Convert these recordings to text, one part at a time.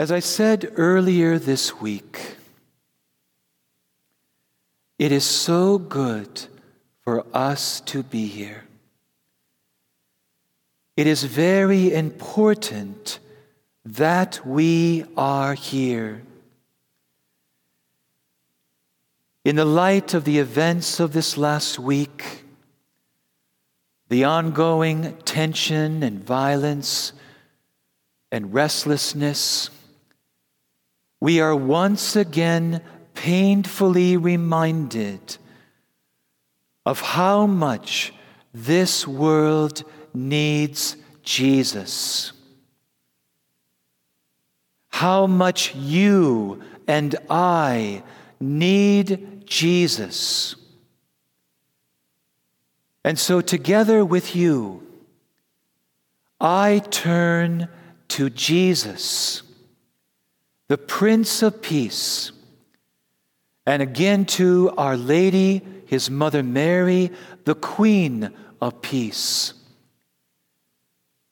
As I said earlier this week, it is so good for us to be here. It is very important that we are here. In the light of the events of this last week, the ongoing tension and violence and restlessness, we are once again painfully reminded of how much this world needs Jesus. How much you and I need Jesus. And so, together with you, I turn to Jesus, the Prince of Peace, and again to Our Lady, His Mother Mary, the Queen of Peace.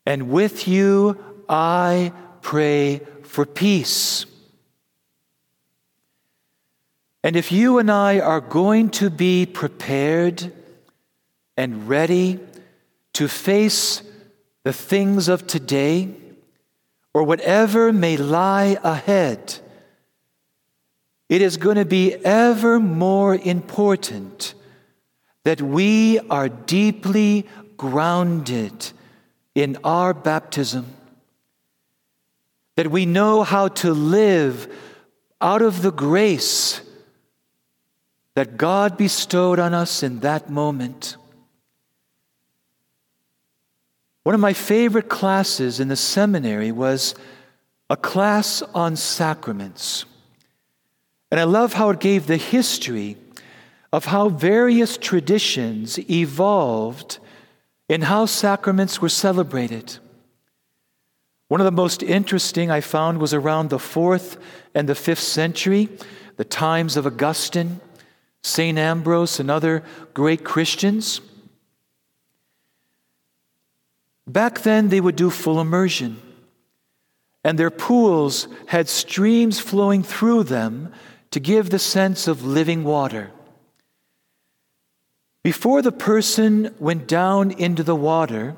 And with you, I pray for peace. And if you and I are going to be prepared and ready to face the things of today or whatever may lie ahead, it is going to be ever more important that we are deeply grounded in our baptism, that we know how to live out of the grace that God bestowed on us in that moment. One of my favorite classes in the seminary was a class on sacraments. And I love how it gave the history of how various traditions evolved in how sacraments were celebrated. One of the most interesting I found was around the fourth and the fifth century, the times of Augustine, St. Ambrose, and other great Christians. Back then, they would do full immersion, and their pools had streams flowing through them to give the sense of living water. Before the person went down into the water,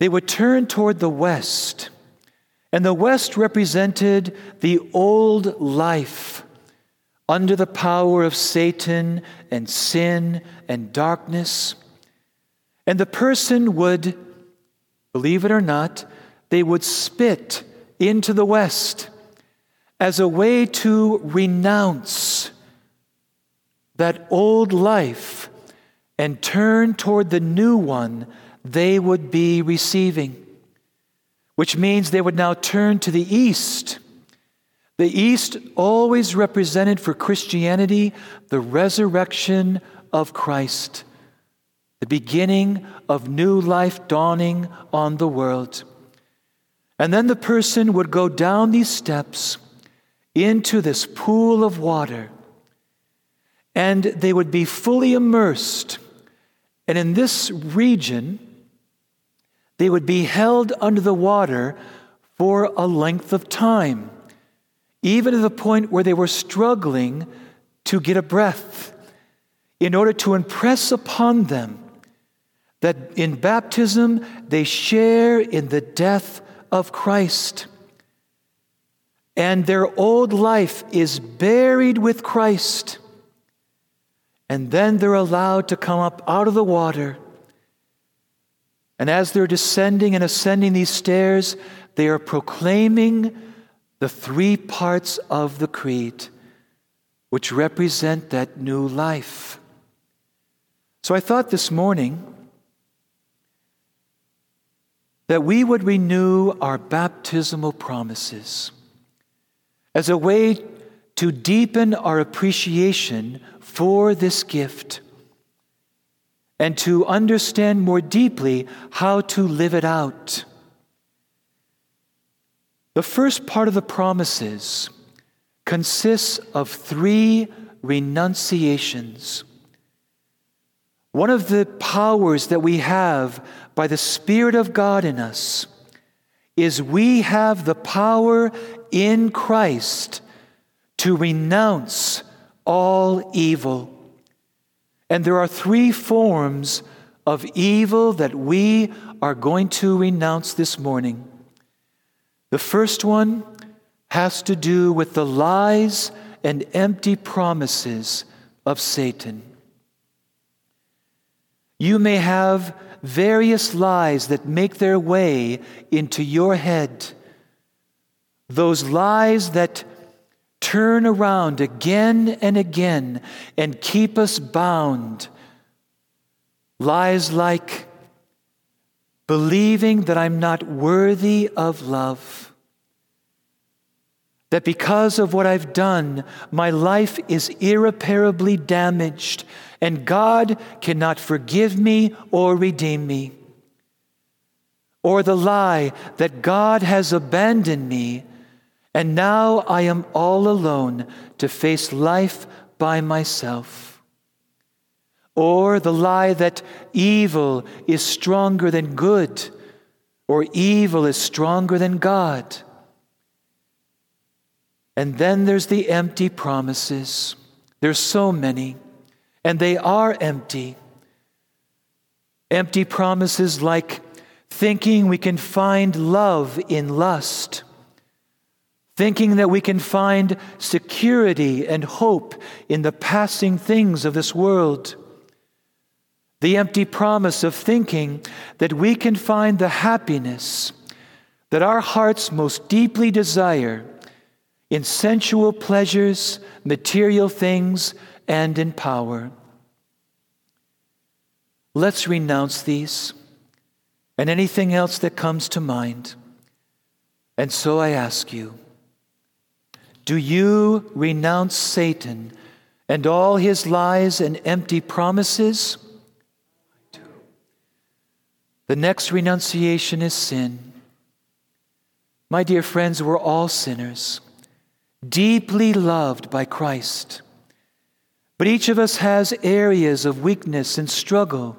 they would turn toward the west. And the west represented the old life under the power of Satan and sin and darkness. And the person would, believe it or not, they would spit into the west as a way to renounce that old life and turn toward the new one they would be receiving, which means they would now turn to the east. The east always represented for Christianity the resurrection of Christ, the beginning of new life dawning on the world. And then the person would go down these steps into this pool of water, and they would be fully immersed and in this region, they would be held under the water for a length of time, even to the point where they were struggling to get a breath, in order to impress upon them that in baptism they share in the death of Christ. And their old life is buried with Christ and then they're allowed to come up out of the water. And as they're descending and ascending these stairs, they are proclaiming the three parts of the creed, which represent that new life. So I thought this morning that we would renew our baptismal promises as a way to deepen our appreciation for this gift and to understand more deeply how to live it out. The first part of the promises consists of three renunciations. One of the powers that we have by the Spirit of God in us is we have the power in Christ to renounce all evil. And there are three forms of evil that we are going to renounce this morning. The first one has to do with the lies and empty promises of Satan. You may have various lies that make their way into your head. Those lies that turn around again and again and keep us bound. Lies like believing that I'm not worthy of love. That because of what I've done, my life is irreparably damaged and God cannot forgive me or redeem me. Or the lie that God has abandoned me and now I am all alone to face life by myself. Or the lie that evil is stronger than good, or evil is stronger than God. And then there's the empty promises. There's so many and they are empty. Empty promises like thinking we can find love in lust, thinking that we can find security and hope in the passing things of this world. The empty promise of thinking that we can find the happiness that our hearts most deeply desire in sensual pleasures, material things, and in power. Let's renounce these and anything else that comes to mind. And so I ask you do you renounce Satan and all his lies and empty promises? I do. The next renunciation is sin. My dear friends, we're all sinners, deeply loved by Christ. But each of us has areas of weakness and struggle,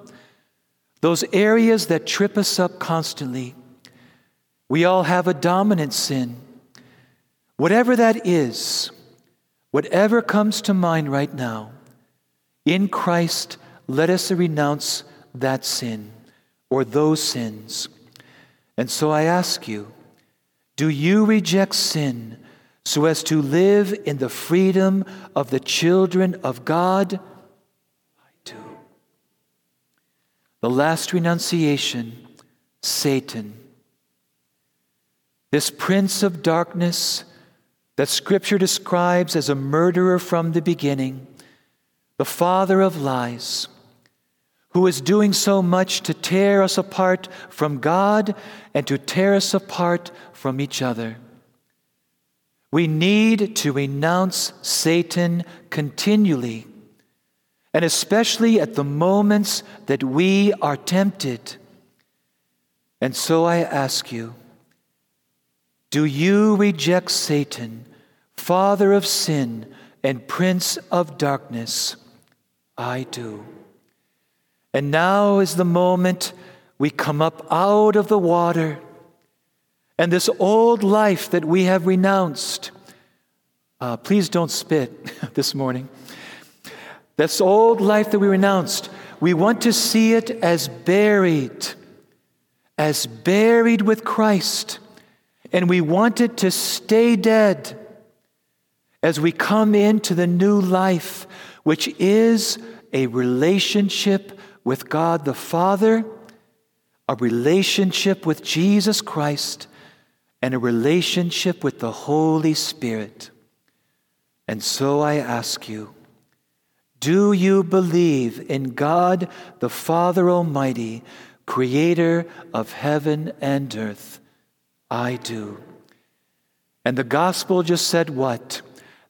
those areas that trip us up constantly. We all have a dominant sin. Whatever that is, whatever comes to mind right now, in Christ, let us renounce that sin or those sins. And so I ask you, do you reject sin so as to live in the freedom of the children of God? I do. The last renunciation Satan. This prince of darkness that Scripture describes as a murderer from the beginning, the father of lies, who is doing so much to tear us apart from God and to tear us apart from each other. We need to renounce Satan continually, and especially at the moments that we are tempted. And so I ask you do you reject Satan, father of sin and prince of darkness? I do. And now is the moment we come up out of the water and this old life that we have renounced, uh, please don't spit this morning. This old life that we renounced, we want to see it as buried, as buried with Christ. And we want it to stay dead as we come into the new life, which is a relationship with God the Father, a relationship with Jesus Christ and a relationship with the Holy Spirit. And so I ask you, do you believe in God the Father Almighty, creator of heaven and earth? I do. And the gospel just said what?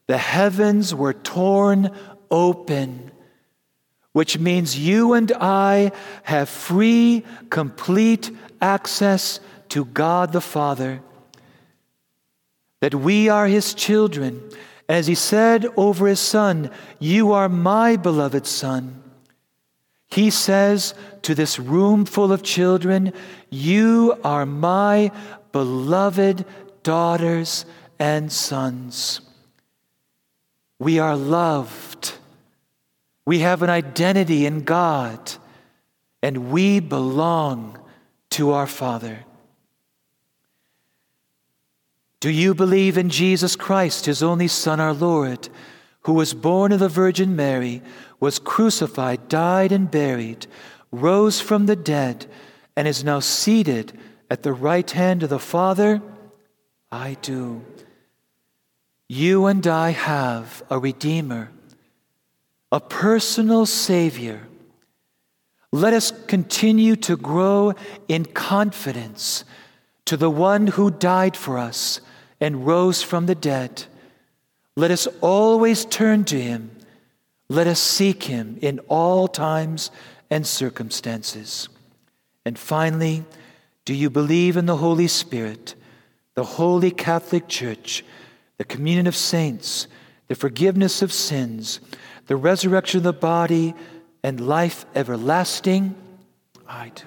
The heavens were torn open, which means you and I have free, complete access to God the Father that we are his children. As he said over his son, You are my beloved son. He says to this room full of children, You are my beloved daughters and sons. We are loved. We have an identity in God, and we belong to our Father. Do you believe in Jesus Christ, his only Son, our Lord, who was born of the Virgin Mary, was crucified, died, and buried, rose from the dead, and is now seated at the right hand of the Father? I do. You and I have a Redeemer, a personal Savior. Let us continue to grow in confidence to the one who died for us and rose from the dead. Let us always turn to him. Let us seek him in all times and circumstances. And finally, do you believe in the Holy Spirit, the Holy Catholic Church, the communion of saints, the forgiveness of sins, the resurrection of the body, and life everlasting? I do.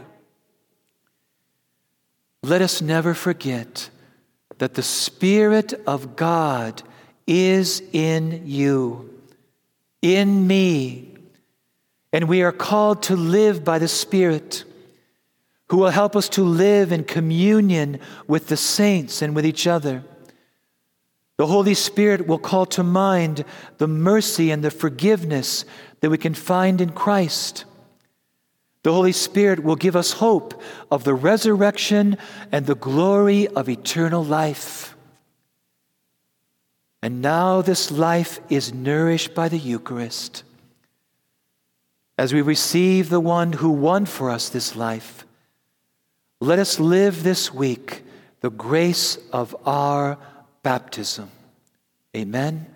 Let us never forget that the Spirit of God is in you, in me, and we are called to live by the Spirit who will help us to live in communion with the saints and with each other. The Holy Spirit will call to mind the mercy and the forgiveness that we can find in Christ. The Holy Spirit will give us hope of the resurrection and the glory of eternal life. And now this life is nourished by the Eucharist. As we receive the one who won for us this life, let us live this week the grace of our baptism. Amen